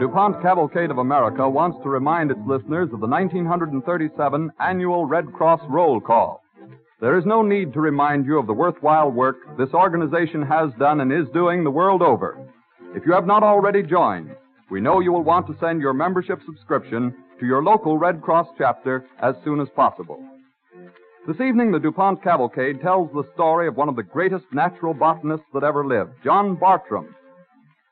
DuPont Cavalcade of America wants to remind its listeners of the 1937 annual Red Cross roll call. There is no need to remind you of the worthwhile work this organization has done and is doing the world over. If you have not already joined, we know you will want to send your membership subscription to your local Red Cross chapter as soon as possible. This evening, the DuPont Cavalcade tells the story of one of the greatest natural botanists that ever lived, John Bartram.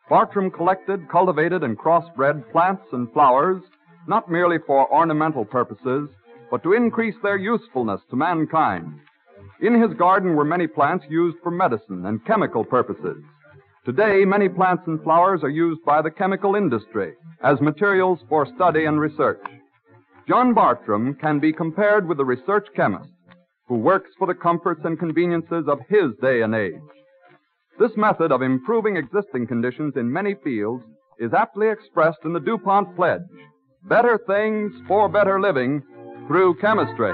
Bartram collected, cultivated, and crossbred plants and flowers not merely for ornamental purposes, but to increase their usefulness to mankind. In his garden were many plants used for medicine and chemical purposes. Today, many plants and flowers are used by the chemical industry as materials for study and research. John Bartram can be compared with the research chemist who works for the comforts and conveniences of his day and age. This method of improving existing conditions in many fields is aptly expressed in the DuPont pledge. Better things for better living through chemistry.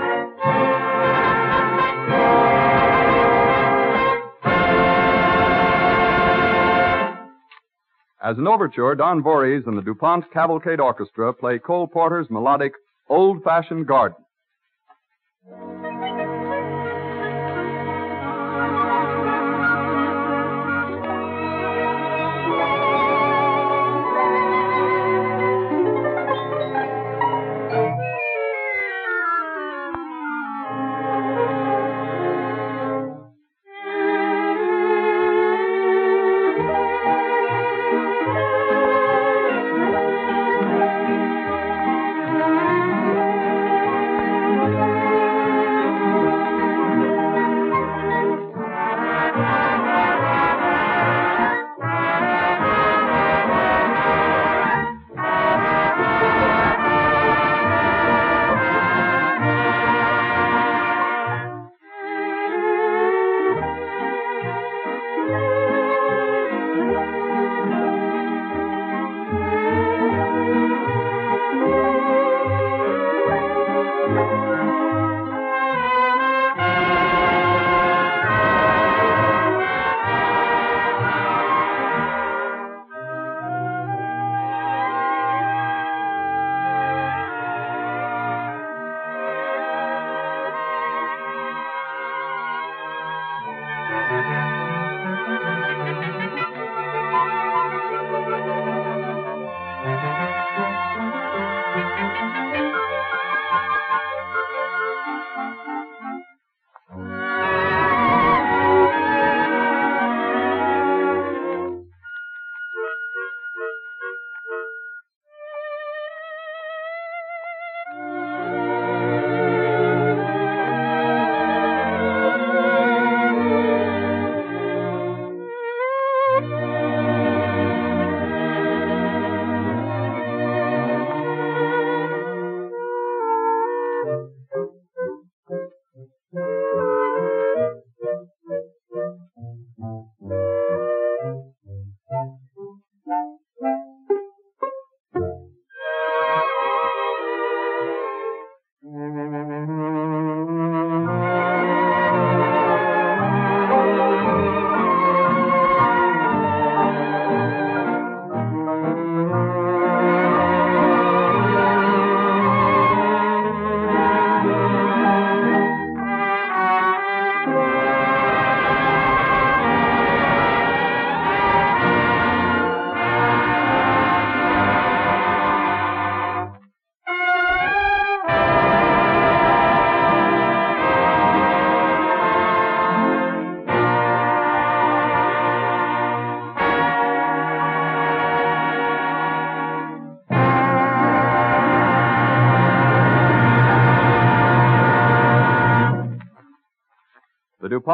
As an overture, Don Voorhees and the DuPont Cavalcade Orchestra play Cole Porter's melodic Old Fashioned Garden.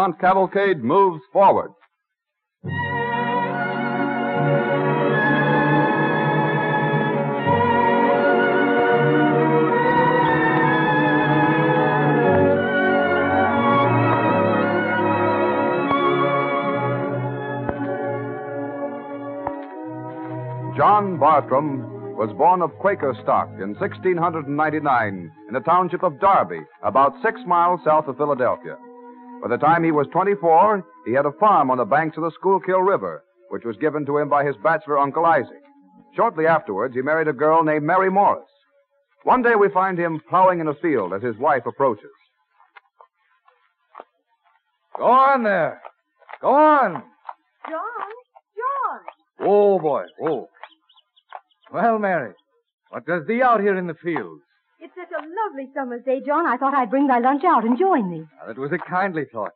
DuPont cavalcade moves forward. John Bartram was born of Quaker stock in 1699 in the township of Darby, about six miles south of Philadelphia. By the time he was 24, he had a farm on the banks of the Schuylkill River, which was given to him by his bachelor uncle Isaac. Shortly afterwards, he married a girl named Mary Morris. One day we find him plowing in a field as his wife approaches. Go on there. Go on. John? John! Oh, boy. Oh. Well, Mary, what does thee out here in the fields? It's such a lovely summer's day, John. I thought I'd bring thy lunch out and join thee. Now, that was a kindly thought.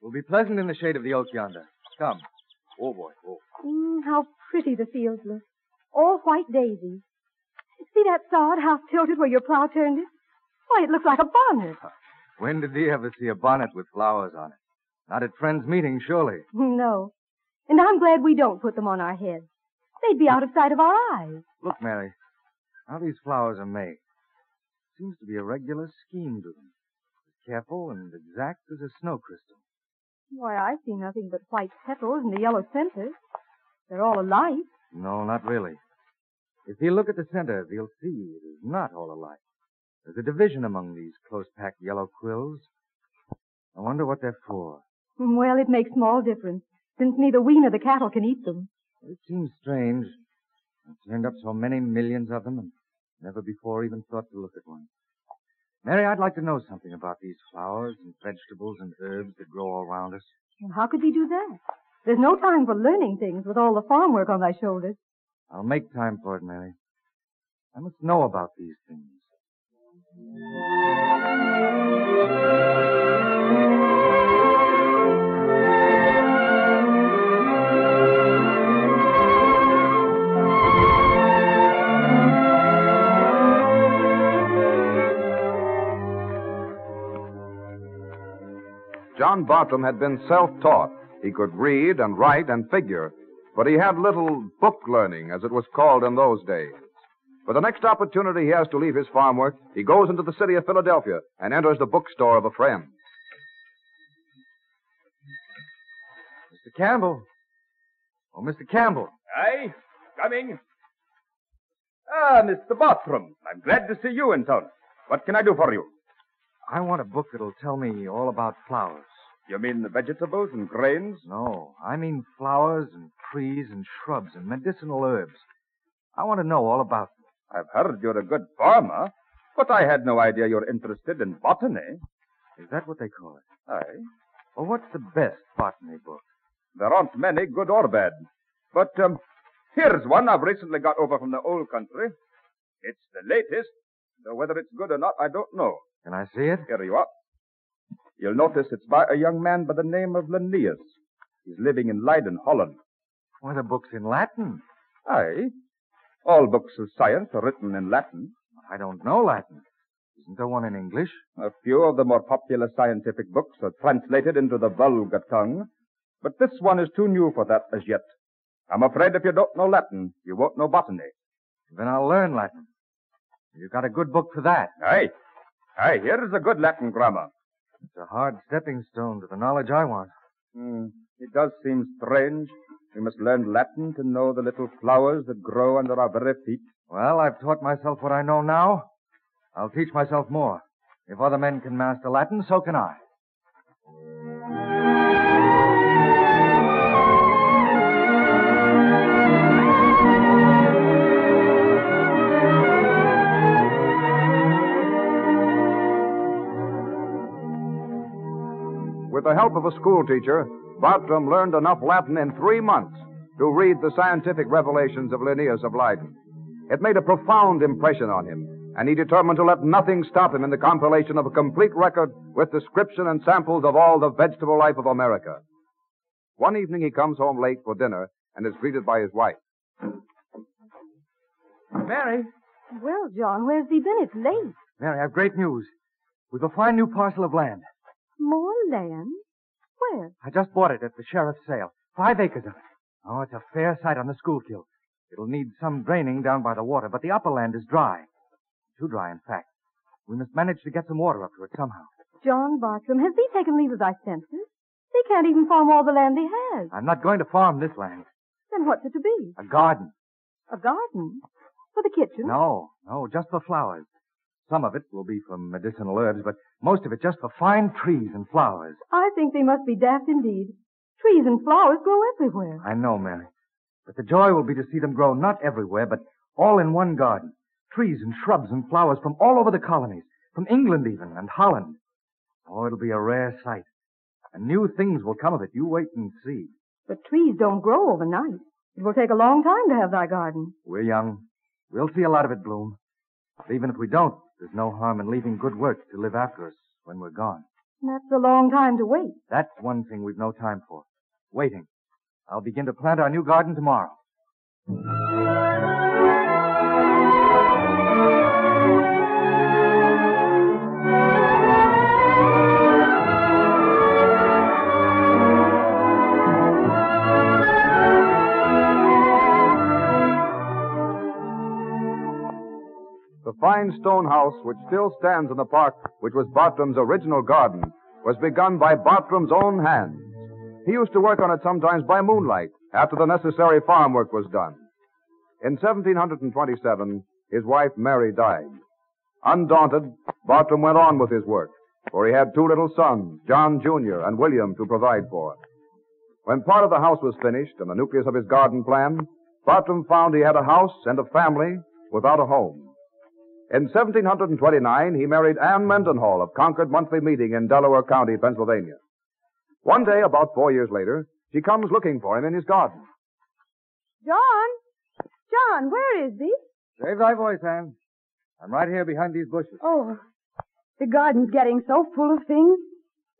It will be pleasant in the shade of the oak yonder. Come. Oh, boy. Oh. Mm, how pretty the fields look. All white daisies. See that sod half tilted where your plow turned it? Why, it looks like a bonnet. When did thee ever see a bonnet with flowers on it? Not at friends' meetings, surely. No. And I'm glad we don't put them on our heads. They'd be out of sight of our eyes. Look, Mary, how these flowers are made. Seems to be a regular scheme to them. As careful and exact as a snow crystal. Why, I see nothing but white petals and a yellow center. They're all alike. No, not really. If you look at the center, you'll see it is not all alike. There's a division among these close-packed yellow quills. I wonder what they're for. Well, it makes small difference, since neither we nor the cattle can eat them. It seems strange. I've turned up so many millions of them and never before even thought to look at one. Mary, I'd like to know something about these flowers and vegetables and herbs that grow all around us. Well, how could we do that? There's no time for learning things with all the farm work on thy shoulders. I'll make time for it, Mary. I must know about these things. John Bartram had been self-taught. He could read and write and figure, but he had little book learning, as it was called in those days. For the next opportunity he has to leave his farm work, he goes into the city of Philadelphia and enters the bookstore of a friend. Mr. Campbell. Oh, Mr. Campbell. Aye, coming. Ah, Mr. Bartram. I'm glad to see you in town. What can I do for you? I want a book that'll tell me all about flowers. You mean the vegetables and grains? No, I mean flowers and trees and shrubs and medicinal herbs. I want to know all about them. I've heard you're a good farmer, but I had no idea you're interested in botany. Is that what they call it? Aye. Well, what's the best botany book? There aren't many, good or bad. But um, here's one I've recently got over from the old country. It's the latest, whether it's good or not, I don't know. Can I see it? Here you are. You'll notice it's by a young man by the name of Linnaeus. He's living in Leiden, Holland. Why, the book's in Latin. Aye. All books of science are written in Latin. I don't know Latin. Isn't there one in English? A few of the more popular scientific books are translated into the vulgar tongue, but this one is too new for that as yet. I'm afraid if you don't know Latin, you won't know botany. Then I'll learn Latin. You've got a good book for that. Aye. Aye, here is a good Latin grammar. It's a hard stepping stone to the knowledge I want. Hmm. It does seem strange. We must learn Latin to know the little flowers that grow under our very feet. Well, I've taught myself what I know now. I'll teach myself more. If other men can master Latin, so can I. the help of a schoolteacher, Bartram learned enough Latin in three months to read the scientific revelations of Linnaeus of Leiden. It made a profound impression on him, and he determined to let nothing stop him in the compilation of a complete record with description and samples of all the vegetable life of America. One evening he comes home late for dinner and is greeted by his wife. Mary. Well, John, where's he been? It's late. Mary, I've great news. We've a fine new parcel of land. More land? Where? I just bought it at the sheriff's sale. Five acres of it. Oh, it's a fair site on the Schuylkill. It'll need some draining down by the water, but the upper land is dry. Too dry, in fact. We must manage to get some water up to it somehow. John Bartram, has he taken leave of thy senses? He can't even farm all the land he has. I'm not going to farm this land. Then what's it to be? A garden. A garden? For the kitchen? No, no, just for flowers. Some of it will be for medicinal herbs, but most of it just for fine trees and flowers. I think they must be daft indeed. Trees and flowers grow everywhere. I know, Mary. But the joy will be to see them grow not everywhere, but all in one garden. Trees and shrubs and flowers from all over the colonies, from England even, and Holland. Oh, it'll be a rare sight. And new things will come of it. You wait and see. But trees don't grow overnight. It will take a long time to have thy garden. We're young. We'll see a lot of it bloom. But even if we don't, there's no harm in leaving good work to live after us when we're gone. That's a long time to wait. That's one thing we've no time for. Waiting. I'll begin to plant our new garden tomorrow. Fine stone house which still stands in the park, which was Bartram's original garden, was begun by Bartram's own hands. He used to work on it sometimes by moonlight after the necessary farm work was done. In 1727, his wife Mary died. Undaunted, Bartram went on with his work, for he had two little sons, John Jr. and William, to provide for. When part of the house was finished and the nucleus of his garden plan, Bartram found he had a house and a family without a home. In 1729, he married Anne Mendenhall of Concord Monthly Meeting in Delaware County, Pennsylvania. One day, about four years later, she comes looking for him in his garden. John! John, where is he? Save thy voice, Anne. I'm right here behind these bushes. Oh, the garden's getting so full of things.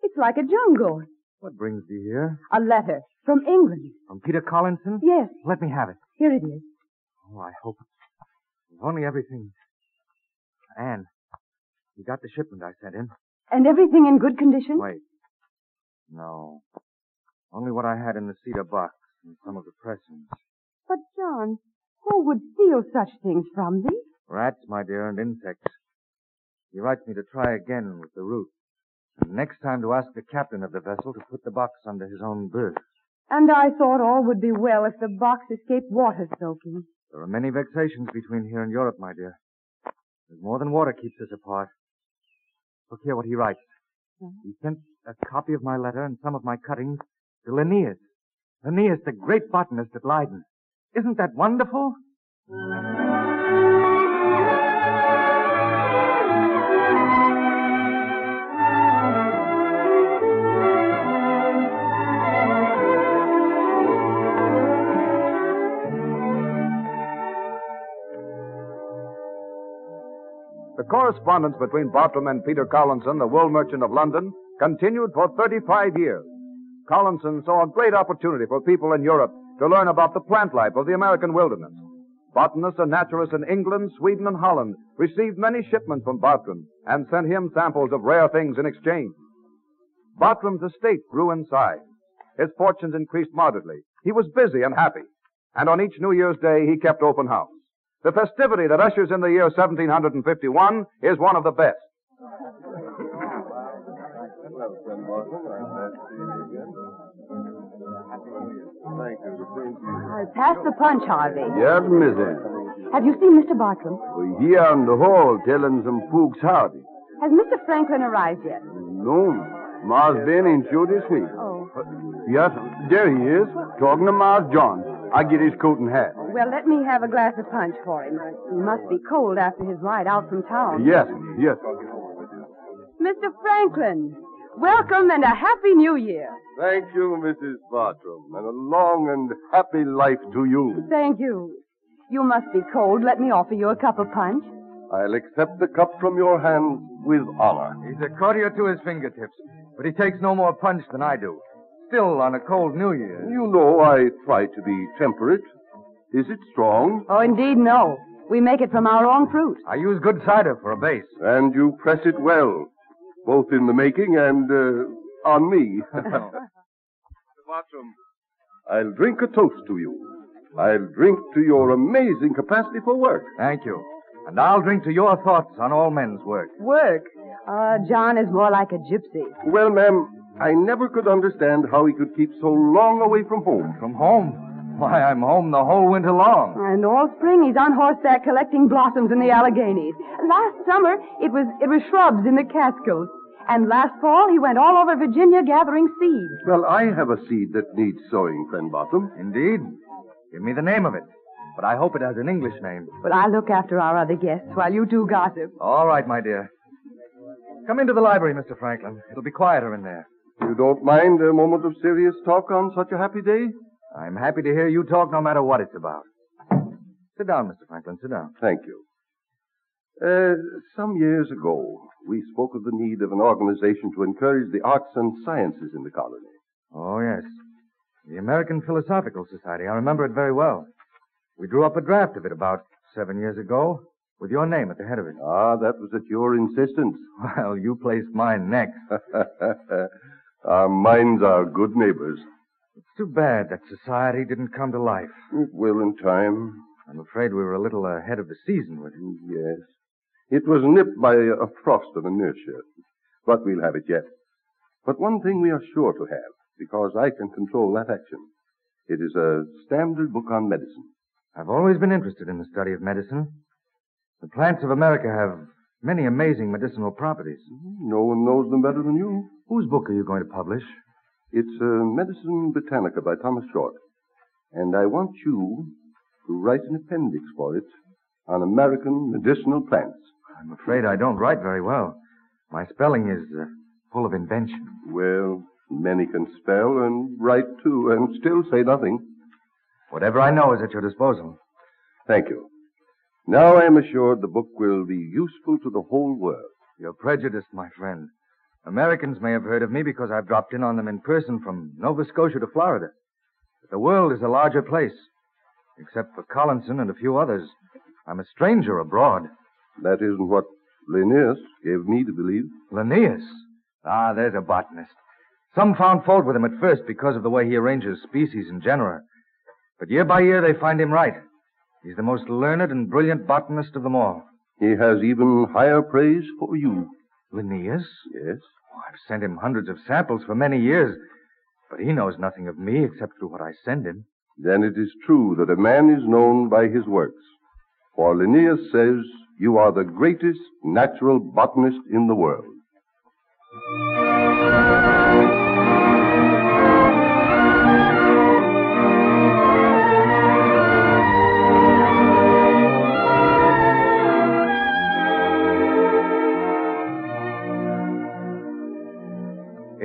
It's like a jungle. What brings thee here? A letter from England. From Peter Collinson? Yes, Let me have it. here it is. Oh, I hope. If only everything. Anne, you got the shipment I sent in? And everything in good condition? Wait. No. Only what I had in the cedar box and some of the pressings. But, John, who would steal such things from thee? Rats, my dear, and insects. He writes me to try again with the route. And next time to ask the captain of the vessel to put the box under his own berth. And I thought all would be well if the box escaped water soaking. There are many vexations between here and Europe, my dear. There's more than water keeps us apart. Look here what he writes. He sent a copy of my letter and some of my cuttings to Linnaeus. Linnaeus, the great botanist at Leiden. Isn't that wonderful? Correspondence between Bartram and Peter Collinson, the wool merchant of London, continued for 35 years. Collinson saw a great opportunity for people in Europe to learn about the plant life of the American wilderness. Botanists and naturalists in England, Sweden, and Holland received many shipments from Bartram and sent him samples of rare things in exchange. Bartram's estate grew in size. His fortunes increased moderately. He was busy and happy. And on each New Year's Day, he kept open house. The festivity that ushers in the year 1751 is one of the best. I'll pass the punch, Harvey. Yes, Missy. Have you seen Mr. Bartram? We here in the hall telling some folks howdy. Has Mr. Franklin arrived yet? No, Ma's been in show this week. Oh. Yes, there he is, talking to Ma's John. I get his coat and hat. Well, let me have a glass of punch for him. He must be cold after his ride out from town. Yes, yes. Mr. Franklin, welcome and a happy new year. Thank you, Mrs. Bartram, and a long and happy life to you. Thank you. You must be cold. Let me offer you a cup of punch. I'll accept the cup from your hands with honor. He's a courtier to his fingertips, but he takes no more punch than I do. Still, on a cold New Year. You know I try to be temperate. Is it strong? Oh, indeed, no. We make it from our own fruit. I use good cider for a base. And you press it well, both in the making and uh, on me. Bartram, I'll drink a toast to you. I'll drink to your amazing capacity for work. Thank you. And I'll drink to your thoughts on all men's work. Work? Uh, John is more like a gypsy. Well, ma'am, I never could understand how he could keep so long away from home. From home? Why, I'm home the whole winter long. And all spring he's on horseback collecting blossoms in the Alleghenies. Last summer it was it was shrubs in the Catskills. And last fall he went all over Virginia gathering seeds. Well, I have a seed that needs sowing, friend Bartram. Indeed. Give me the name of it. But I hope it has an English name. Well, I'll look after our other guests while you two gossip. All right, my dear. Come into the library, Mr. Franklin. It'll be quieter in there. You don't mind a moment of serious talk on such a happy day? I'm happy to hear you talk no matter what it's about. Sit down, Mr. Franklin. Sit down. Thank you. Uh, some years ago, we spoke of the need of an organization to encourage the arts and sciences in the colony. Oh, yes. The American Philosophical Society. I remember it very well. We drew up a draft of it about seven years ago, with your name at the head of it. Ah, that was at your insistence. Well, you placed mine next. Our minds are good neighbors. It's too bad that society didn't come to life. It will in time. I'm afraid we were a little ahead of the season with it. Yes. It was nipped by a frost of inertia. But we'll have it yet. But one thing we are sure to have, because I can control that action. It is a standard book on medicine. I've always been interested in the study of medicine. The plants of America have many amazing medicinal properties. Mm-hmm. No one knows them better than you. Whose book are you going to publish? It's uh, Medicina Britannica by Thomas Short. And I want you to write an appendix for it on American medicinal plants. I'm afraid I don't write very well. My spelling is uh, full of invention. Well, many can spell and write too and still say nothing. Whatever I know is at your disposal. Thank you. Now I am assured the book will be useful to the whole world. You're prejudiced, my friend. Americans may have heard of me because I've dropped in on them in person from Nova Scotia to Florida. But the world is a larger place. Except for Collinson and a few others. I'm a stranger abroad. That isn't what Linnaeus gave me to believe. Linnaeus? Ah, there's a botanist. Some found fault with him at first because of the way he arranges species and genera. But year by year they find him right. He's the most learned and brilliant botanist of them all. He has even higher praise for you. Linnaeus? Yes. Oh, I've sent him hundreds of samples for many years, but he knows nothing of me except through what I send him. Then it is true that a man is known by his works. For Linnaeus says, You are the greatest natural botanist in the world.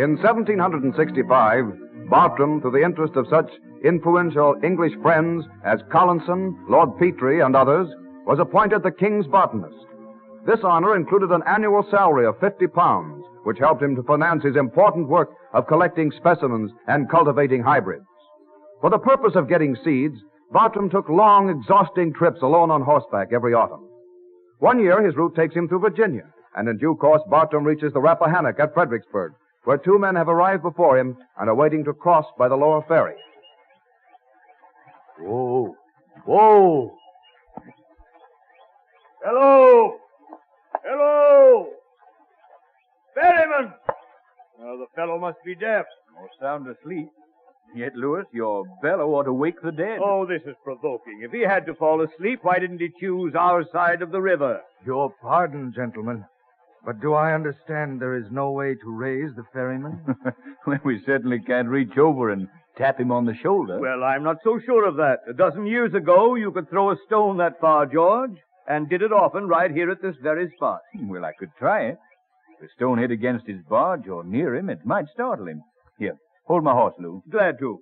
In 1765, Bartram, to the interest of such influential English friends as Collinson, Lord Petre, and others, was appointed the King's botanist. This honor included an annual salary of 50 pounds, which helped him to finance his important work of collecting specimens and cultivating hybrids. For the purpose of getting seeds, Bartram took long, exhausting trips alone on horseback every autumn. One year, his route takes him through Virginia, and in due course, Bartram reaches the Rappahannock at Fredericksburg, where two men have arrived before him and are waiting to cross by the lower ferry. Whoa. Whoa. Hello. Hello. Ferryman. Well, the fellow must be deaf. Or sound asleep. Yet, Lewis, your bellow ought to wake the dead. Oh, this is provoking. If he had to fall asleep, why didn't he choose our side of the river? Your pardon, gentlemen. But do I understand there is no way to raise the ferryman? well, we certainly can't reach over and tap him on the shoulder. Well, I'm not so sure of that. A dozen years ago, you could throw a stone that far, George, and did it often right here at this very spot. Hmm, well, I could try it. If the stone hit against his barge or near him, it might startle him. Here, hold my horse, Lou. Glad to.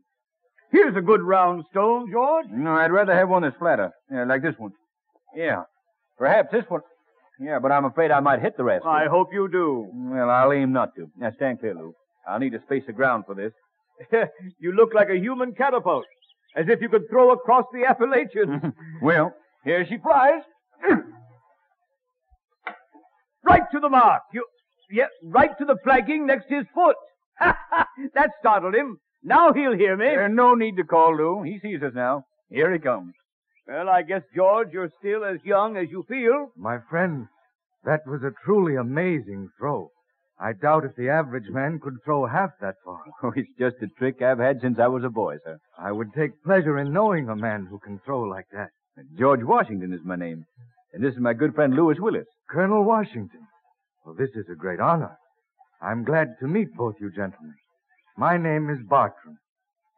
Here's a good round stone, George. No, I'd rather have one that's flatter. Yeah, like this one. Yeah. Perhaps this one. Yeah, but I'm afraid I might hit the rest. I hope you do. Well, I'll aim not to. Now, stand clear, Lou. I'll need a space of ground for this. you look like a human catapult, as if you could throw across the Appalachians. well, here she flies. right to the mark. You, yeah, right to the flagging next his foot. that startled him. Now he'll hear me. There's no need to call, Lou. He sees us now. Here he comes. Well, I guess, George, you're still as young as you feel. My friend, that was a truly amazing throw. I doubt if the average man could throw half that far. Oh, it's just a trick I've had since I was a boy, sir. I would take pleasure in knowing a man who can throw like that. George Washington is my name. And this is my good friend Lewis Willis. Colonel Washington. Well, this is a great honor. I'm glad to meet both you gentlemen. My name is Bartram.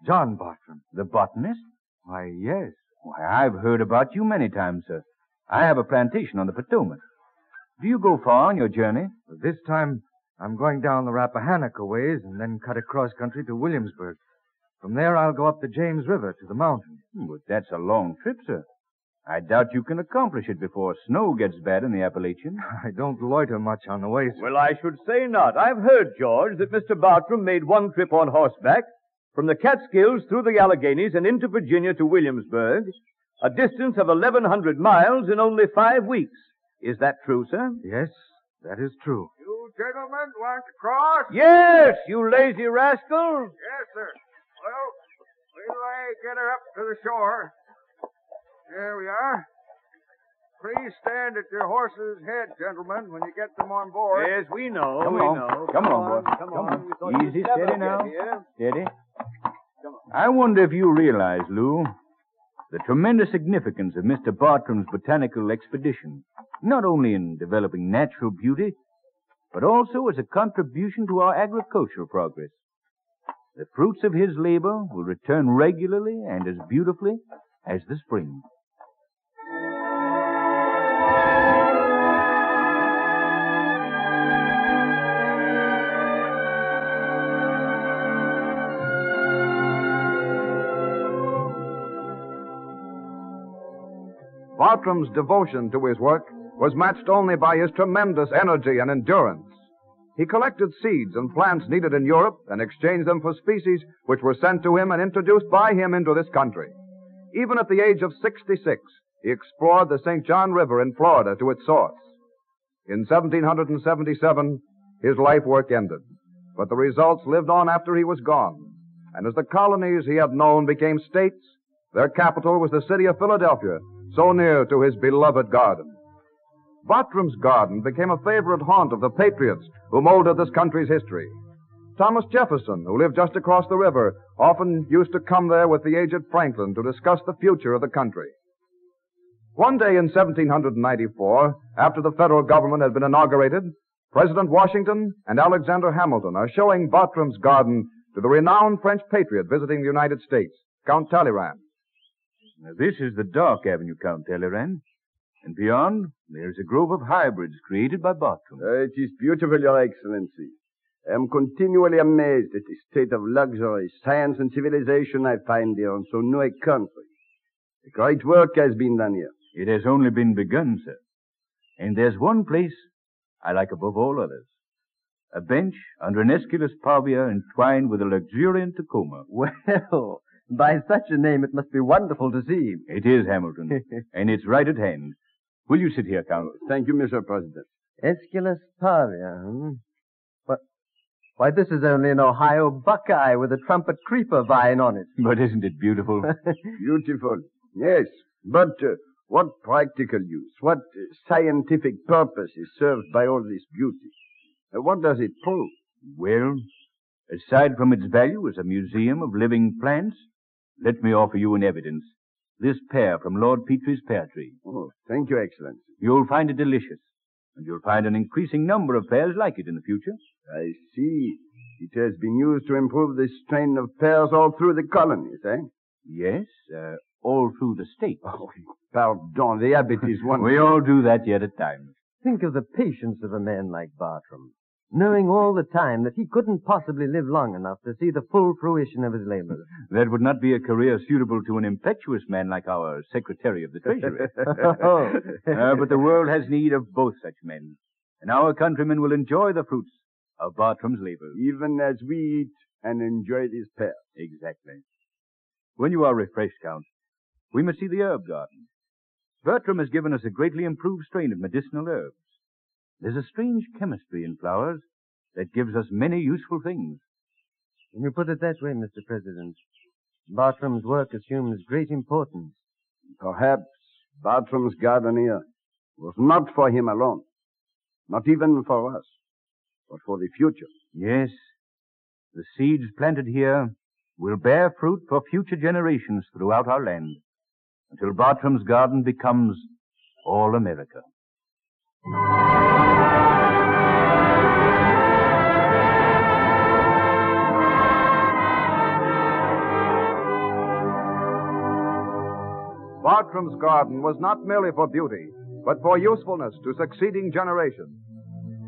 John Bartram. The botanist? Why, yes. Why, I've heard about you many times, sir. I have a plantation on the Potomac. Do you go far on your journey? This time, I'm going down the Rappahannock a ways and then cut across country to Williamsburg. From there, I'll go up the James River to the mountains. Hmm, But that's a long trip, sir. I doubt you can accomplish it before snow gets bad in the Appalachians. I don't loiter much on the way, sir. Well, I should say not. I've heard, George, that Mr. Bartram made one trip on horseback from the Catskills through the Alleghanies and into Virginia to Williamsburg, a distance of 1,100 miles in only five weeks. Is that true, sir? Yes, that is true. You gentlemen want to cross? Yes, you lazy rascal. Yes, sir. Well, wait till I get her up to the shore. There we are. Please stand at your horse's head, gentlemen, when you get them on board. Yes, we know. Come we on. know. Come on, boy. Come Come on. on. We thought you'd Easy, never steady get now. here. Steady. I wonder if you realize, Lou, the tremendous significance of Mr. Bartram's botanical expedition, not only in developing natural beauty, but also as a contribution to our agricultural progress. The fruits of his labor will return regularly and as beautifully as the spring. Bartram's devotion to his work was matched only by his tremendous energy and endurance. He collected seeds and plants needed in Europe and exchanged them for species which were sent to him and introduced by him into this country. Even at the age of 66, he explored the St. John River in Florida to its source. In 1777, his life work ended, but the results lived on after he was gone. And as the colonies he had known became states, their capital was the city of Philadelphia, so near to his beloved garden. Bartram's garden became a favorite haunt of the patriots who molded this country's history. Thomas Jefferson, who lived just across the river, often used to come there with the aged Franklin to discuss the future of the country. One day in 1794, after the federal government had been inaugurated, President Washington and Alexander Hamilton are showing Bartram's garden to the renowned French patriot visiting the United States, Count Talleyrand. Now, this is the Dark Avenue, Count Talleyrand. And beyond, there's a grove of hybrids created by Bartram. Uh, it is beautiful, Your Excellency. I am continually amazed at the state of luxury, science, and civilization I find here in so new a country. A great work has been done here. It has only been begun, sir. And there's one place I like above all others. A bench under an Aesculus pavia entwined with a luxuriant Tecoma. Well, by such a name, it must be wonderful to see. It is, Hamilton. and it's right at hand. Will you sit here, Count? Thank you, Mr. President. Aesculus Pavia, hmm? What? Why, this is only an Ohio buckeye with a trumpet creeper vine on it. But isn't it beautiful? Beautiful. Yes. But uh, what practical use, what uh, scientific purpose is served by all this beauty? Uh, what does it prove? Well, aside from its value as a museum of living plants, let me offer you an evidence. This pear from Lord Petre's pear tree. Oh, thank you, Excellency. You'll find it delicious, and you'll find an increasing number of pears like it in the future. I see. It has been used to improve the strain of pears all through the colonies, eh? Yes, uh, all through the state. Oh, pardon, the habit is one. we all do that yet at times. Think of the patience of a man like Bartram, knowing all the time that he couldn't possibly live long enough to see the full fruition of his labors. That would not be a career suitable to an impetuous man like our Secretary of the Treasury. Oh. Uh, but the world has need of both such men, and our countrymen will enjoy the fruits of Bartram's labor. Even as we eat and enjoy these pears. Exactly. When you are refreshed, Count, we must see the herb garden. Bartram has given us a greatly improved strain of medicinal herbs. There's a strange chemistry in flowers that gives us many useful things. When you put it that way, Mr. President, Bartram's work assumes great importance. Perhaps Bartram's garden here was not for him alone. Not even for us, but for the future. Yes, the seeds planted here will bear fruit for future generations throughout our land until Bartram's garden becomes all America. Bartram's garden was not merely for beauty, but for usefulness to succeeding generations.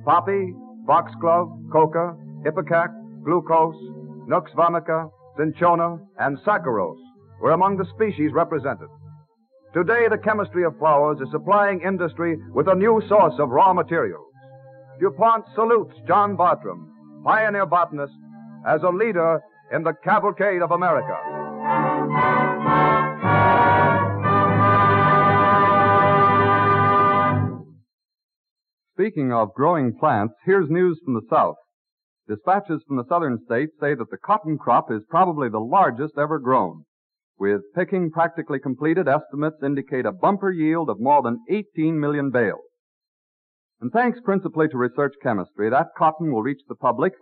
Poppy, foxglove, coca, ipecac, glucose, nux vomica, cinchona, and saccharose were among the species represented. Today, the chemistry of flowers is supplying industry with a new source of raw materials. DuPont salutes John Bartram, pioneer botanist, as a leader in the cavalcade of America. Speaking of growing plants, here's news from the South. Dispatches from the southern states say that the cotton crop is probably the largest ever grown. With picking practically completed, estimates indicate a bumper yield of more than 18 million bales. And thanks principally to research chemistry, that cotton will reach the public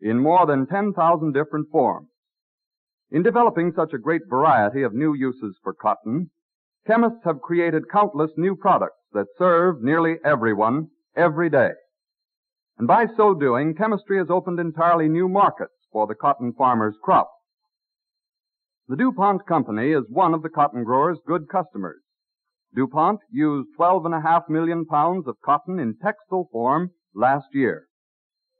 in more than 10,000 different forms. In developing such a great variety of new uses for cotton, chemists have created countless new products that serve nearly everyone every day. And by so doing, chemistry has opened entirely new markets for the cotton farmer's crop. The DuPont Company is one of the cotton growers' good customers. DuPont used 12.5 million pounds of cotton in textile form last year.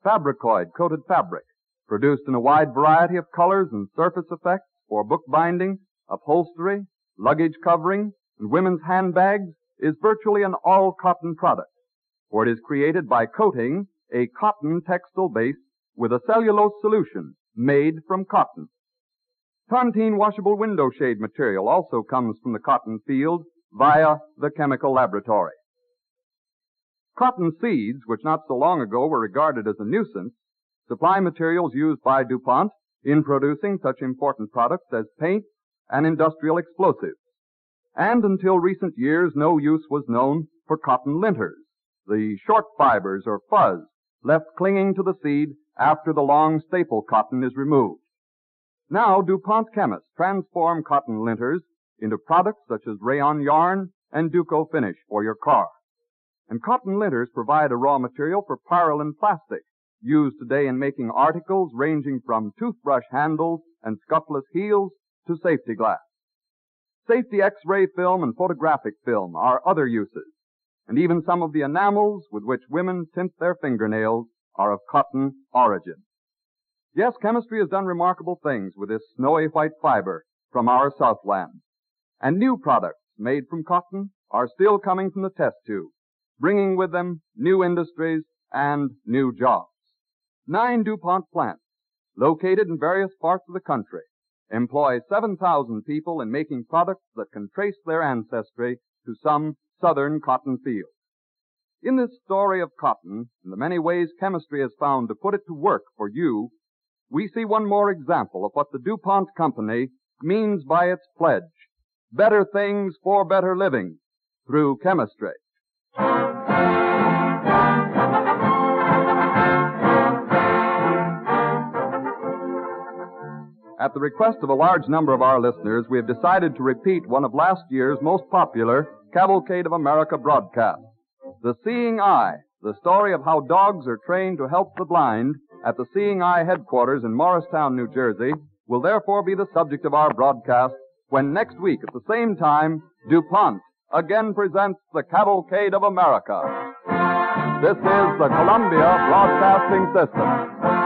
Fabrikoid coated fabric, produced in a wide variety of colors and surface effects for bookbinding, upholstery, luggage covering, and women's handbags, is virtually an all cotton product for it is created by coating a cotton textile base with a cellulose solution made from cotton. Tontine washable window shade material also comes from the cotton field via the chemical laboratory. Cotton seeds, which not so long ago were regarded as a nuisance, supply materials used by DuPont in producing such important products as paint and industrial explosives. And until recent years, no use was known for cotton linters the short fibers or fuzz left clinging to the seed after the long staple cotton is removed. Now DuPont chemists transform cotton linters into products such as rayon yarn and Duco finish for your car. And cotton linters provide a raw material for Pyralin plastic, used today in making articles ranging from toothbrush handles and scuffless heels to safety glass. Safety X-ray film and photographic film are other uses and even some of the enamels with which women tint their fingernails are of cotton origin. Yes, chemistry has done remarkable things with this snowy white fiber from our southland. And new products made from cotton are still coming from the test tube, bringing with them new industries and new jobs. Nine DuPont plants, located in various parts of the country, employ 7,000 people in making products that can trace their ancestry to some southern cotton field. In this story of cotton and the many ways chemistry has found to put it to work for you, we see one more example of what the DuPont Company means by its pledge. Better things for better living through chemistry. At the request of a large number of our listeners, we have decided to repeat one of last year's most popular Cavalcade of America broadcasts. The Seeing Eye, the story of how dogs are trained to help the blind at the Seeing Eye headquarters in Morristown, New Jersey, will therefore be the subject of our broadcast when next week at the same time, DuPont again presents the Cavalcade of America. This is the Columbia Broadcasting System.